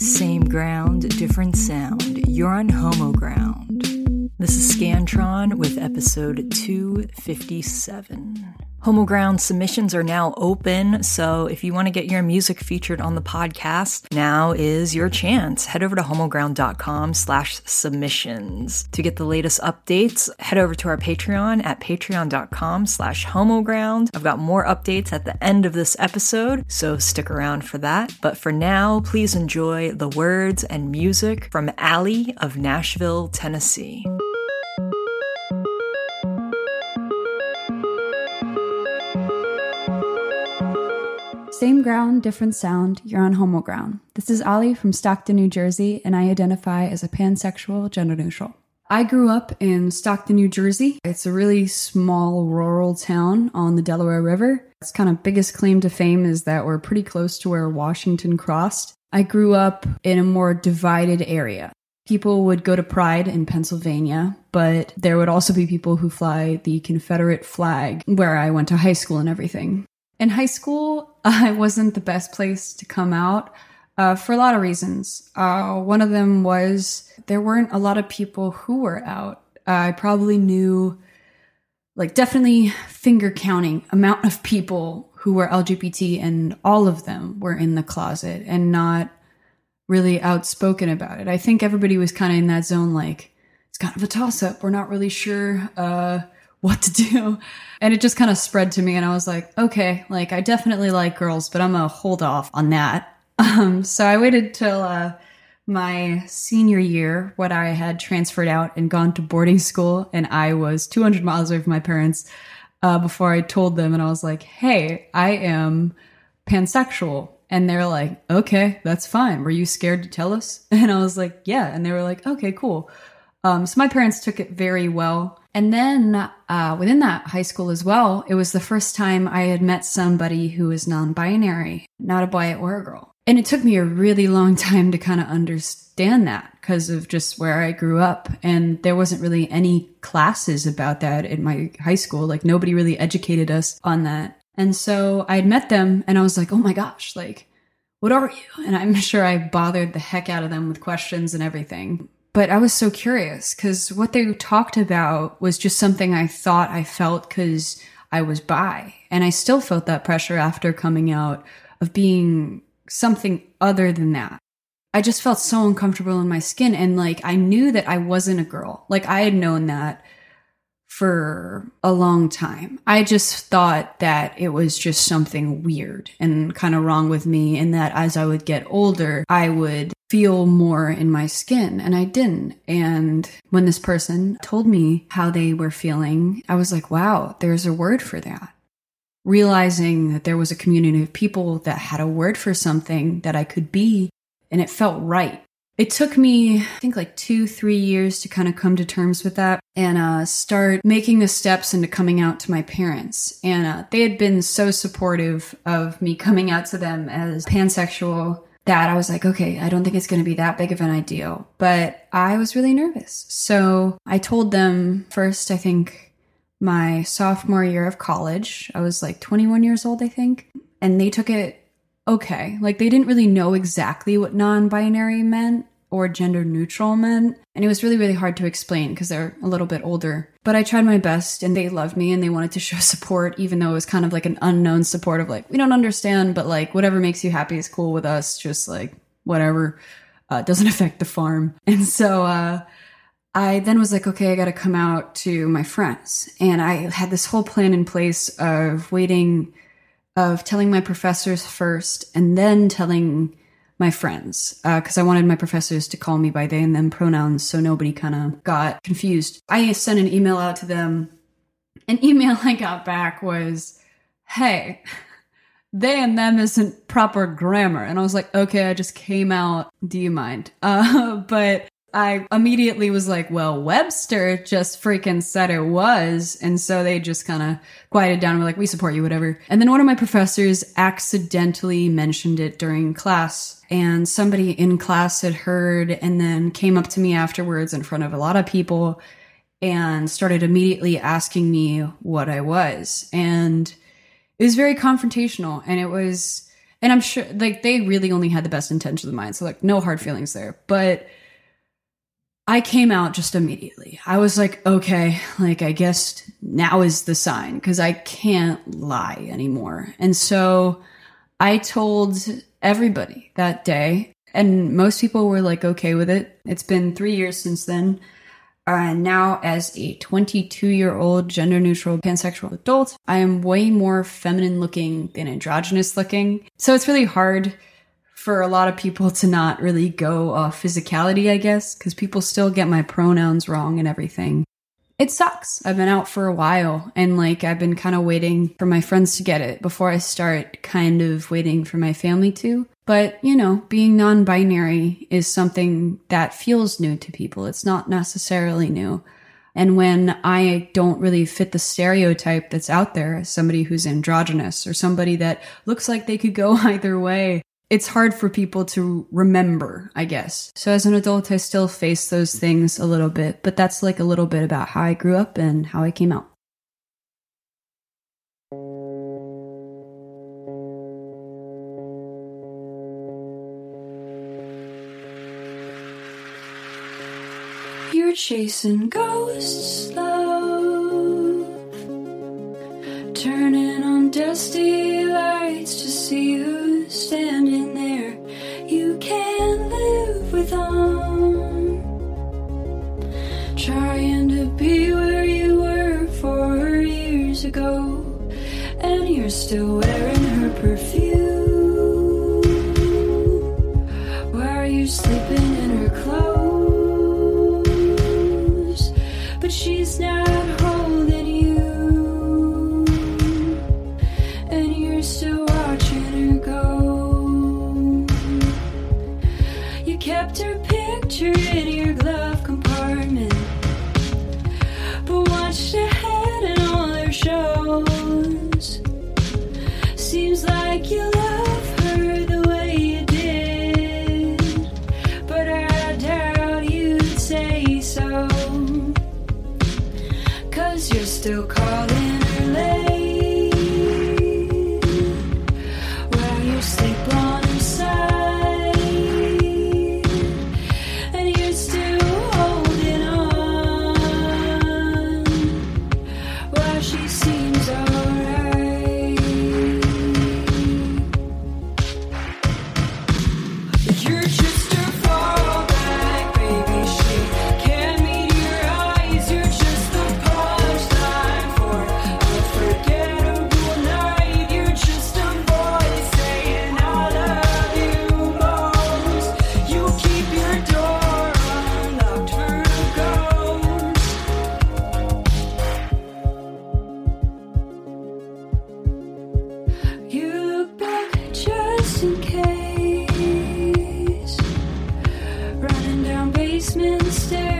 Same ground, different sound. You're on Homo Ground. This is Scantron with episode 257. Homo Ground submissions are now open, so if you want to get your music featured on the podcast, now is your chance. Head over to homoground.com slash submissions. To get the latest updates, head over to our Patreon at patreon.com slash homoground. I've got more updates at the end of this episode, so stick around for that. But for now, please enjoy the words and music from Allie of Nashville, Tennessee. Same ground, different sound. You're on homo ground. This is Ali from Stockton, New Jersey, and I identify as a pansexual gender neutral. I grew up in Stockton, New Jersey. It's a really small rural town on the Delaware River. Its kind of biggest claim to fame is that we're pretty close to where Washington crossed. I grew up in a more divided area. People would go to Pride in Pennsylvania, but there would also be people who fly the Confederate flag where I went to high school and everything. In high school, I wasn't the best place to come out uh, for a lot of reasons. Uh, one of them was there weren't a lot of people who were out. I probably knew, like, definitely finger counting amount of people who were LGBT, and all of them were in the closet and not really outspoken about it. I think everybody was kind of in that zone, like, it's kind of a toss up. We're not really sure. Uh, what to do. And it just kind of spread to me. And I was like, okay, like I definitely like girls, but I'm going to hold off on that. Um, so I waited till uh, my senior year when I had transferred out and gone to boarding school. And I was 200 miles away from my parents uh, before I told them. And I was like, hey, I am pansexual. And they're like, okay, that's fine. Were you scared to tell us? And I was like, yeah. And they were like, okay, cool. Um, so my parents took it very well. And then uh, within that high school as well, it was the first time I had met somebody who was non binary, not a boy or a girl. And it took me a really long time to kind of understand that because of just where I grew up. And there wasn't really any classes about that in my high school. Like nobody really educated us on that. And so I had met them and I was like, oh my gosh, like, what are you? And I'm sure I bothered the heck out of them with questions and everything but I was so curious because what they talked about was just something I thought I felt because I was bi. And I still felt that pressure after coming out of being something other than that. I just felt so uncomfortable in my skin. And like, I knew that I wasn't a girl. Like, I had known that for a long time. I just thought that it was just something weird and kind of wrong with me, and that as I would get older, I would feel more in my skin, and I didn't. And when this person told me how they were feeling, I was like, wow, there's a word for that. Realizing that there was a community of people that had a word for something that I could be, and it felt right. It took me, I think, like two, three years to kind of come to terms with that and uh, start making the steps into coming out to my parents. And uh, they had been so supportive of me coming out to them as pansexual that I was like, okay, I don't think it's going to be that big of an ideal. But I was really nervous. So I told them first, I think my sophomore year of college, I was like 21 years old, I think. And they took it okay. Like they didn't really know exactly what non binary meant or gender neutral meant. And it was really, really hard to explain because they're a little bit older. But I tried my best and they loved me and they wanted to show support, even though it was kind of like an unknown support of like, we don't understand, but like whatever makes you happy is cool with us. Just like whatever uh, doesn't affect the farm. And so, uh, I then was like, okay, I got to come out to my friends. And I had this whole plan in place of waiting of telling my professors first and then telling my friends because uh, I wanted my professors to call me by they and them pronouns so nobody kind of got confused. I sent an email out to them. An email I got back was, hey, they and them isn't proper grammar. And I was like, okay, I just came out. Do you mind? Uh, but I immediately was like, well, Webster just freaking said it was. And so they just kind of quieted down were like, we support you, whatever. And then one of my professors accidentally mentioned it during class. And somebody in class had heard and then came up to me afterwards in front of a lot of people and started immediately asking me what I was. And it was very confrontational. And it was and I'm sure like they really only had the best intentions in mind. So like no hard feelings there. But I came out just immediately. I was like, okay, like I guess now is the sign because I can't lie anymore. And so I told everybody that day, and most people were like okay with it. It's been three years since then. Uh, now, as a 22 year old gender neutral pansexual adult, I am way more feminine looking than androgynous looking. So it's really hard for a lot of people to not really go off physicality, I guess, because people still get my pronouns wrong and everything. It sucks. I've been out for a while and like I've been kind of waiting for my friends to get it before I start kind of waiting for my family to. But, you know, being non binary is something that feels new to people. It's not necessarily new. And when I don't really fit the stereotype that's out there as somebody who's androgynous or somebody that looks like they could go either way, it's hard for people to remember, I guess. So as an adult, I still face those things a little bit, but that's like a little bit about how I grew up and how I came out. You're chasing ghosts, love. Turning on dusty lights to see standing there. You can't live with without. Trying to be where you were four years ago. And you're still wearing her perfume. Why are you sleeping in her clothes? But she's not holding you. And you're still down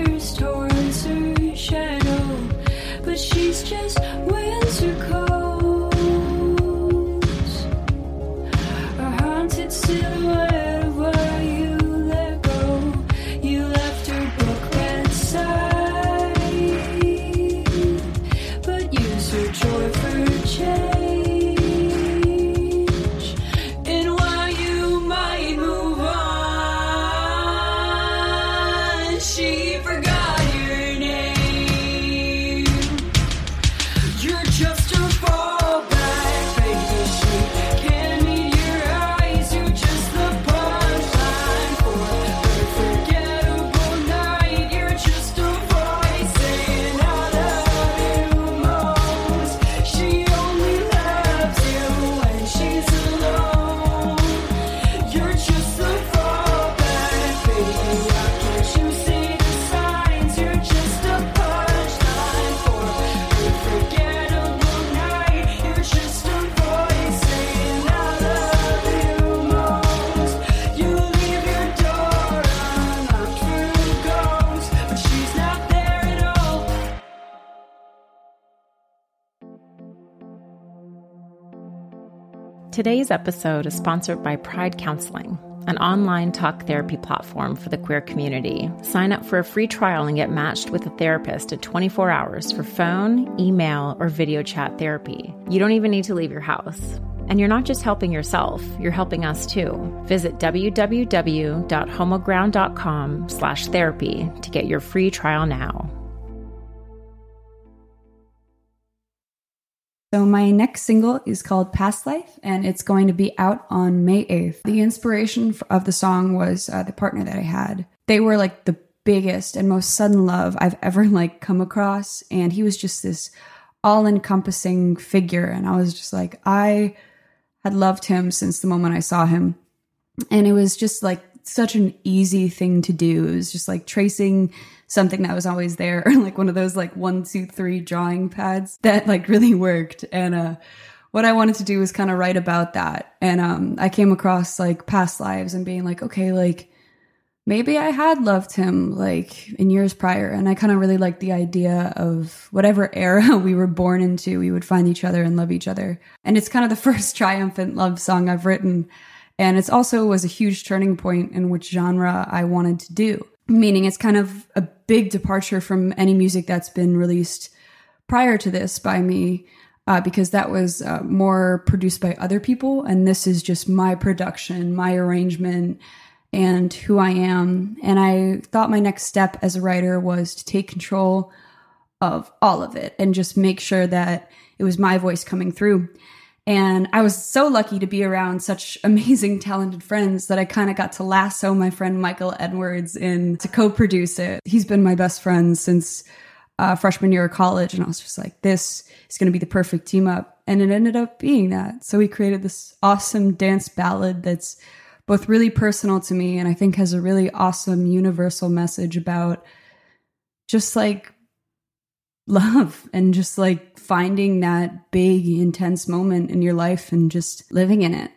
Today's episode is sponsored by Pride Counseling, an online talk therapy platform for the queer community. Sign up for a free trial and get matched with a therapist in 24 hours for phone, email, or video chat therapy. You don't even need to leave your house. And you're not just helping yourself, you're helping us too. Visit www.homoground.com slash therapy to get your free trial now. So, my next single is called Past Life, and it's going to be out on May 8th. The inspiration of the song was uh, the partner that I had. They were like the biggest and most sudden love I've ever like come across, and he was just this all encompassing figure. And I was just like, I had loved him since the moment I saw him. And it was just like such an easy thing to do. It was just like tracing something that was always there, like one of those like one, two, three drawing pads that like really worked. And uh what I wanted to do was kind of write about that. And um I came across like past lives and being like, okay, like maybe I had loved him like in years prior. And I kind of really liked the idea of whatever era we were born into, we would find each other and love each other. And it's kind of the first triumphant love song I've written. And it's also was a huge turning point in which genre I wanted to do. Meaning it's kind of a big departure from any music that's been released prior to this by me. Uh, because that was uh, more produced by other people, and this is just my production, my arrangement, and who I am. And I thought my next step as a writer was to take control of all of it and just make sure that it was my voice coming through. And I was so lucky to be around such amazing, talented friends that I kind of got to lasso my friend Michael Edwards in to co produce it. He's been my best friend since uh, freshman year of college. And I was just like, this is going to be the perfect team up. And it ended up being that. So we created this awesome dance ballad that's both really personal to me and I think has a really awesome universal message about just like love and just like finding that big intense moment in your life and just living in it.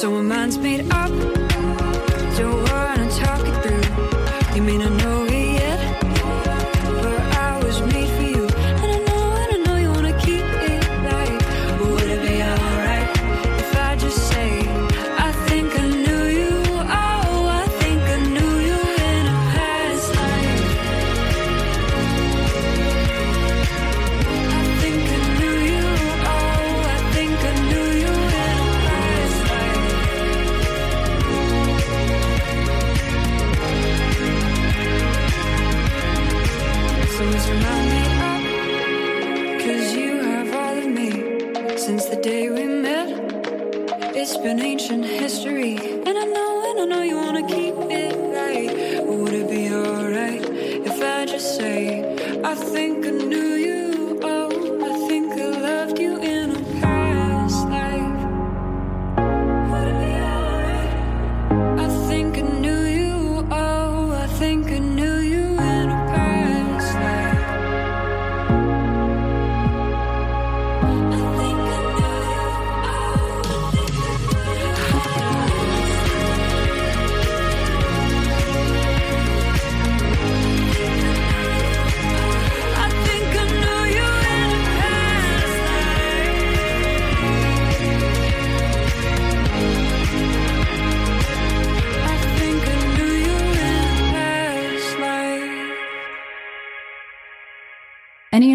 so my mind's made up. Don't worry. Since the day we met, it's been ancient history. And I know, and I know you wanna keep it right. But would it be alright if I just say, I think I knew you?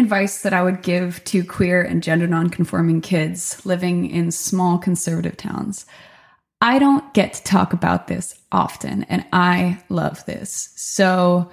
Advice that I would give to queer and gender nonconforming kids living in small conservative towns. I don't get to talk about this often, and I love this. So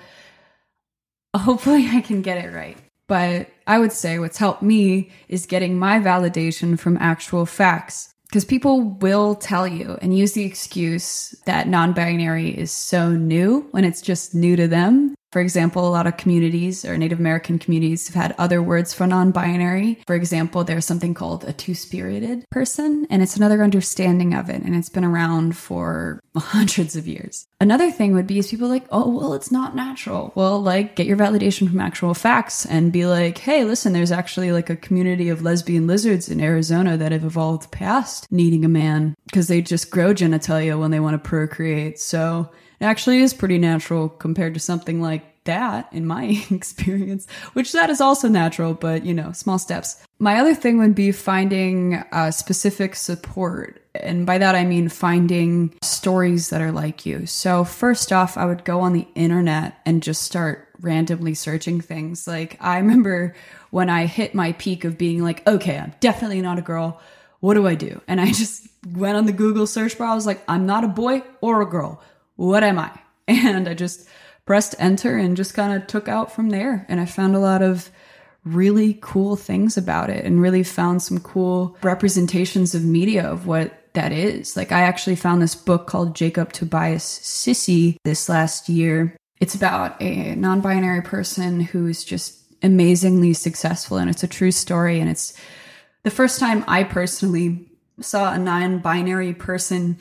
hopefully I can get it right. But I would say what's helped me is getting my validation from actual facts. Because people will tell you and use the excuse that non binary is so new when it's just new to them. For example, a lot of communities or Native American communities have had other words for non binary. For example, there's something called a two spirited person, and it's another understanding of it, and it's been around for hundreds of years. Another thing would be is people like, oh, well, it's not natural. Well, like, get your validation from actual facts and be like, hey, listen, there's actually like a community of lesbian lizards in Arizona that have evolved past needing a man because they just grow genitalia when they want to procreate. So, actually is pretty natural compared to something like that in my experience, which that is also natural, but you know, small steps. My other thing would be finding uh, specific support. And by that, I mean finding stories that are like you. So, first off, I would go on the internet and just start randomly searching things. Like, I remember when I hit my peak of being like, okay, I'm definitely not a girl. What do I do? And I just went on the Google search bar. I was like, I'm not a boy or a girl what am I? And I just pressed enter and just kind of took out from there. And I found a lot of really cool things about it and really found some cool representations of media of what that is. Like, I actually found this book called Jacob Tobia's Sissy this last year. It's about a non binary person who is just amazingly successful, and it's a true story. And it's the first time I personally saw a non binary person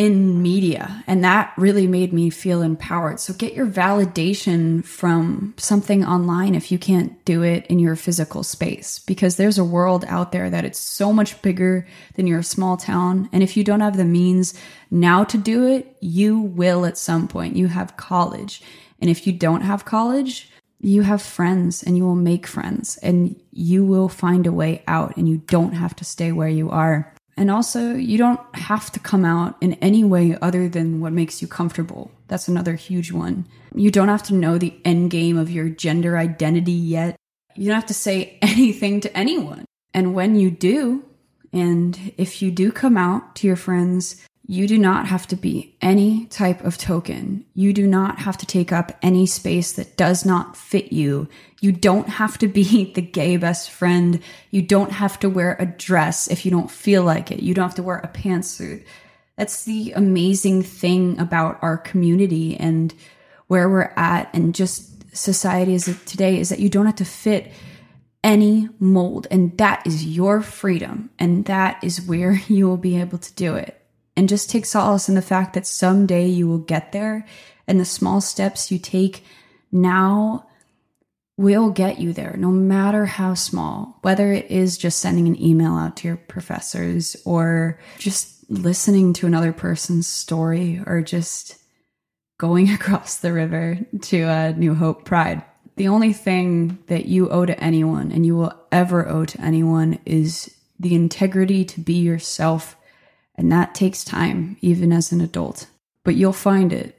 in media. And that really made me feel empowered. So get your validation from something online if you can't do it in your physical space, because there's a world out there that it's so much bigger than your small town. And if you don't have the means now to do it, you will at some point. You have college. And if you don't have college, you have friends and you will make friends and you will find a way out and you don't have to stay where you are. And also, you don't have to come out in any way other than what makes you comfortable. That's another huge one. You don't have to know the end game of your gender identity yet. You don't have to say anything to anyone. And when you do, and if you do come out to your friends, you do not have to be any type of token. You do not have to take up any space that does not fit you. You don't have to be the gay best friend. You don't have to wear a dress if you don't feel like it. You don't have to wear a pantsuit. That's the amazing thing about our community and where we're at and just society as of today is that you don't have to fit any mold and that is your freedom and that is where you will be able to do it and just take solace in the fact that someday you will get there and the small steps you take now will get you there no matter how small. Whether it is just sending an email out to your professors or just listening to another person's story or just going across the river to a New Hope pride. The only thing that you owe to anyone and you will ever owe to anyone is the integrity to be yourself and that takes time, even as an adult. But you'll find it.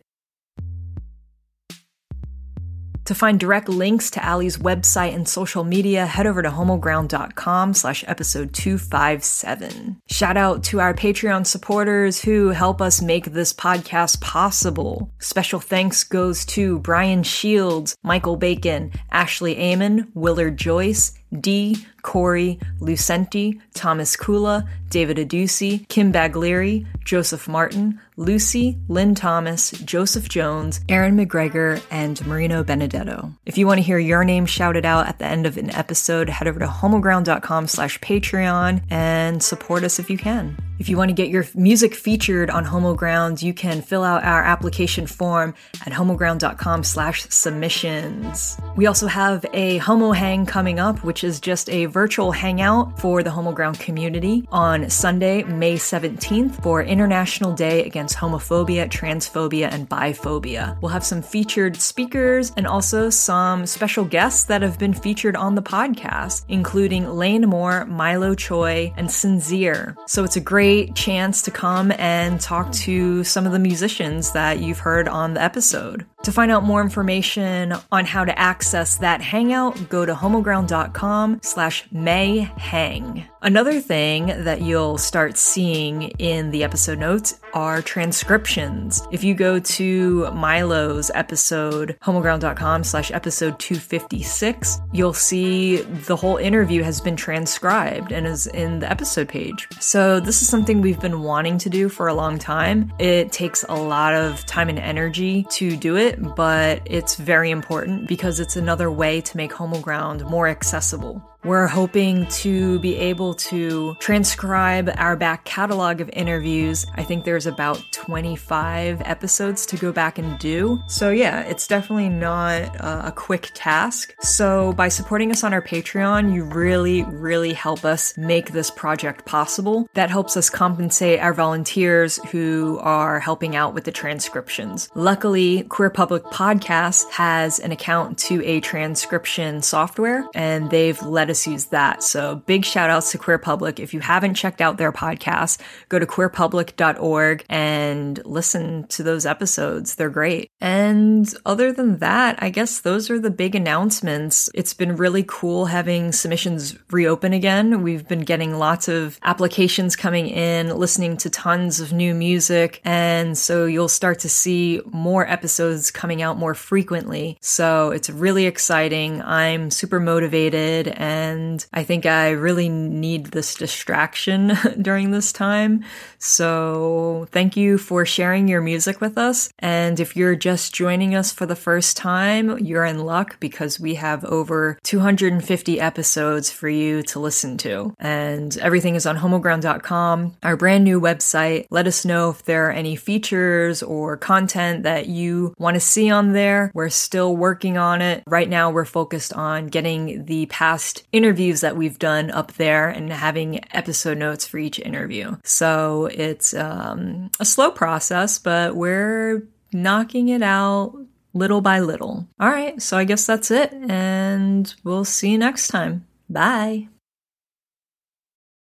To find direct links to Allie's website and social media, head over to homoground.com slash episode 257. Shout out to our Patreon supporters who help us make this podcast possible. Special thanks goes to Brian Shields, Michael Bacon, Ashley Amon, Willard Joyce, D, Corey, Lucenti, Thomas Kula, David Adusi, Kim Baglieri, Joseph Martin, Lucy, Lynn Thomas, Joseph Jones, Aaron McGregor, and Marino Benedetto. If you want to hear your name shouted out at the end of an episode, head over to homoground.com slash Patreon and support us if you can. If you want to get your music featured on Homoground, you can fill out our application form at homoground.com slash submissions. We also have a Homo Hang coming up, which is just a virtual hangout for the Homoground community on Sunday, May 17th for International Day Against Homophobia, Transphobia, and Biphobia. We'll have some featured speakers and also some special guests that have been featured on the podcast, including Lane Moore, Milo Choi, and Sincere. So it's a great great chance to come and talk to some of the musicians that you've heard on the episode. To find out more information on how to access that hangout, go to homoground.com slash mayhang. Another thing that you'll start seeing in the episode notes are transcriptions. If you go to Milo's episode, homoground.com slash episode 256, you'll see the whole interview has been transcribed and is in the episode page. So this is something we've been wanting to do for a long time. It takes a lot of time and energy to do it, but it's very important because it's another way to make Homoground more accessible. We're hoping to be able to transcribe our back catalog of interviews. I think there's about 25 episodes to go back and do. So, yeah, it's definitely not uh, a quick task. So, by supporting us on our Patreon, you really, really help us make this project possible. That helps us compensate our volunteers who are helping out with the transcriptions. Luckily, Queer Public Podcast has an account to a transcription software, and they've let us use that. So big shout outs to Queer Public. If you haven't checked out their podcast, go to queerpublic.org and listen to those episodes. They're great. And other than that, I guess those are the big announcements. It's been really cool having submissions reopen again. We've been getting lots of applications coming in, listening to tons of new music. And so you'll start to see more episodes coming out more frequently. So it's really exciting. I'm super motivated and and I think I really need this distraction during this time. So thank you for sharing your music with us. And if you're just joining us for the first time, you're in luck because we have over 250 episodes for you to listen to. And everything is on homoground.com, our brand new website. Let us know if there are any features or content that you want to see on there. We're still working on it. Right now, we're focused on getting the past interviews that we've done up there and having episode notes for each interview. So it's um, a slow process, but we're knocking it out little by little. All right, so I guess that's it, and we'll see you next time. Bye.